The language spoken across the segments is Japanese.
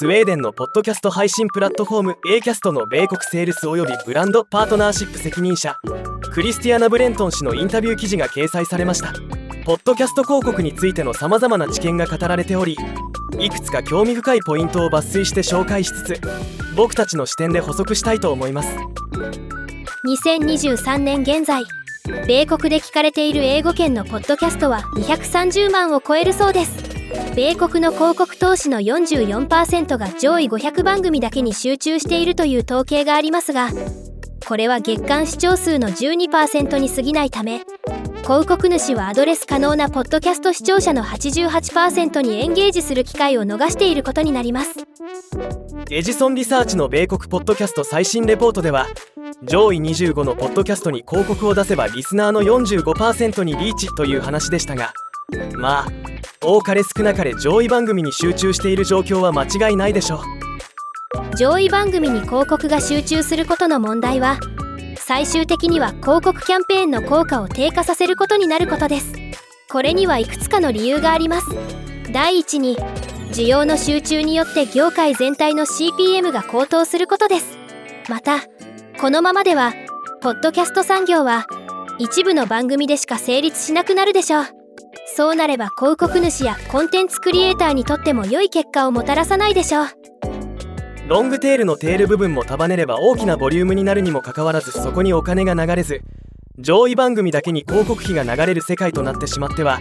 スウェーデンのポッドキャスト配信プラットフォーム a キャストの米国セールス及びブランドパートナーシップ責任者クリスティアナ・ブレントン氏のインタビュー記事が掲載されました。ポッドキャスト広告についてのさまざまな知見が語られておりいくつか興味深いポイントを抜粋して紹介しつつ僕たちの視点で補足したいと思います。2023年現在米国で聞かれている英語圏のポッドキャストは230万を超えるそうです。米国の広告投資の44%が上位500番組だけに集中しているという統計がありますがこれは月間視聴数の12%に過ぎないため広告主はアドレス可能なポッドキャスト視聴者の88%にエンゲージする機会を逃していることになります。エジソンリサーチの米国ポッドキャスト最新レポートでは上位25のポッドキャストに広告を出せばリスナーの45%にリーチという話でしたがまあ多かれ少なかれ上位番組に集中している状況は間違いないでしょう。上位番組に広告が集中することの問題は最終的には広告キャンペーンの効果を低下させることになることです。これにはいくつかの理由があります。第一に需要の集中によって業界全体の CPM が高騰することです。またこのままではポッドキャスト産業は一部の番組でしか成立しなくなるでしょう。そうなれば広告主やコンテンツクリエイターにとっても良い結果をもたらさないでしょう。ロングテールのテール部分も束ねれば大きなボリュームになるにもかかわらずそこにお金が流れず上位番組だけに広告費が流れる世界となってしまっては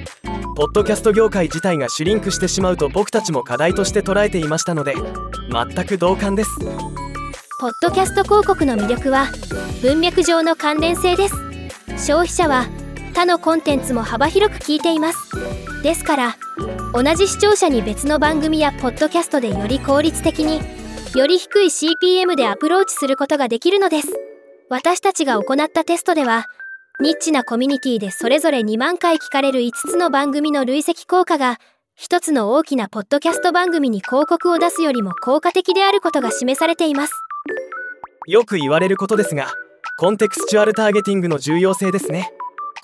ポッドキャスト業界自体がシュリンクしてしまうと僕たちも課題として捉えていましたので全く同感です。ポッドキャスト広告の魅力は文脈上の関連性です。消費者は他のコンテンツも幅広く聞いています。ですから同じ視聴者に別の番組やポッドキャストでより効率的により低い CPM でアプローチすることができるのです。私たちが行ったテストではニッチなコミュニティでそれぞれ2万回聞かれる5つの番組の累積効果が1つの大きなポッドキャスト番組に広告を出すよりも効果的であることが示されています。よく言われることですがコンテクスチュアルターゲティングの重要性ですね。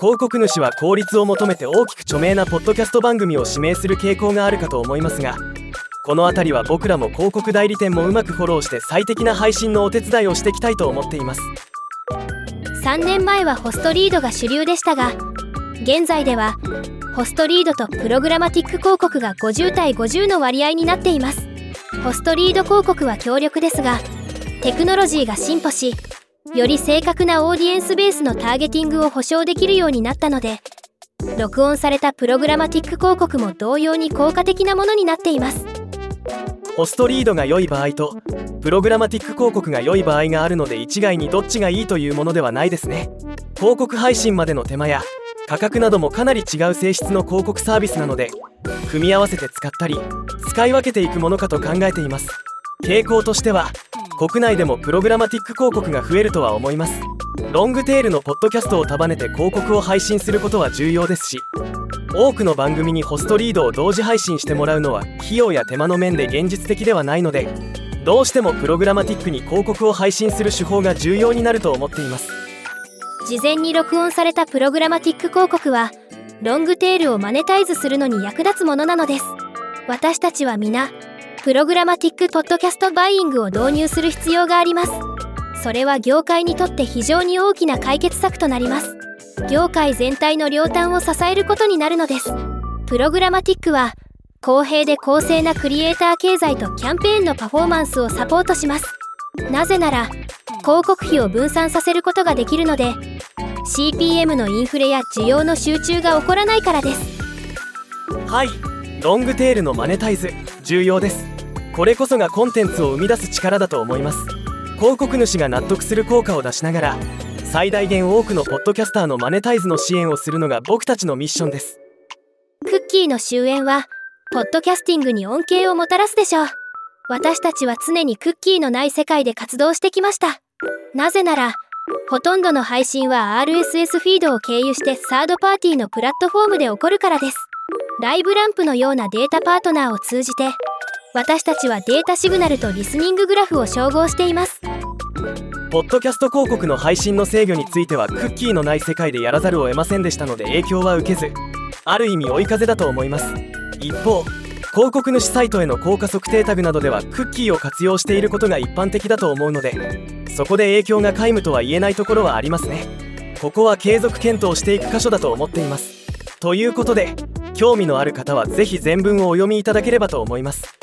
広告主は効率を求めて大きく著名なポッドキャスト番組を指名する傾向があるかと思いますがこの辺りは僕らも広告代理店もうまくフォローして最適な配信のお手伝いをしていきたいと思っています。3年前はホストリードが主流でしたが現在ではホストリードとプログラマティック広告が50対50の割合になっています。ホストリード広告は強力ですがテクノロジーが進歩しより正確なオーディエンスベースのターゲティングを保証できるようになったので録音されたプログラマティック広告も同様に効果的なものになっています。ホストリードが良い場合とプログラマティック広告が良い場合があるので一概にどっちがいいというものではないですね。広告配信までの手間や価格などもかなり違う性質の広告サービスなので組み合わせて使ったり使い分けていくものかと考えています。傾向としては国内でもプログラマティック広告が増えるとは思います。ロングテールのポッドキャストを束ねて広告を配信することは重要ですし多くの番組にホストリードを同時配信してもらうのは費用や手間の面で現実的ではないのでどうしてもプログラマティックに広告を配信する手法が重要になると思っています。事前に録音されたプログラマティック広告はロングテールをマネタイズするのに役立つものなのです。私たちは皆プログラマティックポッドキャストバイイングを導入する必要があります。それは業界にとって非常に大きな解決策となります。業界全体の両端を支えることになるのです。プログラマティックは公平で公正なクリエイター経済とキャンペーンのパフォーマンスをサポートします。なぜなら広告費を分散させることができるので CPM のインフレや需要の集中が起こらないからです。はい。ロングテールのマネタイズ重要です。これこそがコンテンツを生み出す力だと思います。広告主が納得する効果を出しながら最大限多くのポッドキャスターのマネタイズの支援をするのが僕たちのミッションです。クッキーの終焉はポッドキャスティングに恩恵をもたらすでしょう。私たちは常にクッキーのない世界で活動してきました。なぜならほとんどの配信は RSS フィードを経由してサードパーティーのプラットフォームで起こるからです。ライブランプのようなデータパートナーを通じて私たちはデータシグナルとリスニンググラフを照合しています。ポッドキャスト広告の配信の制御についてはクッキーのない世界でやらざるを得ませんでしたので影響は受けずある意味追い風だと思います。一方広告主サイトへの効果測定タグなどではクッキーを活用していることが一般的だと思うのでそこで影響が皆無とは言えないところはありますね。ここは継続検討していく箇所だと思っています。ということで興味のある方は是非全文をお読みいただければと思います。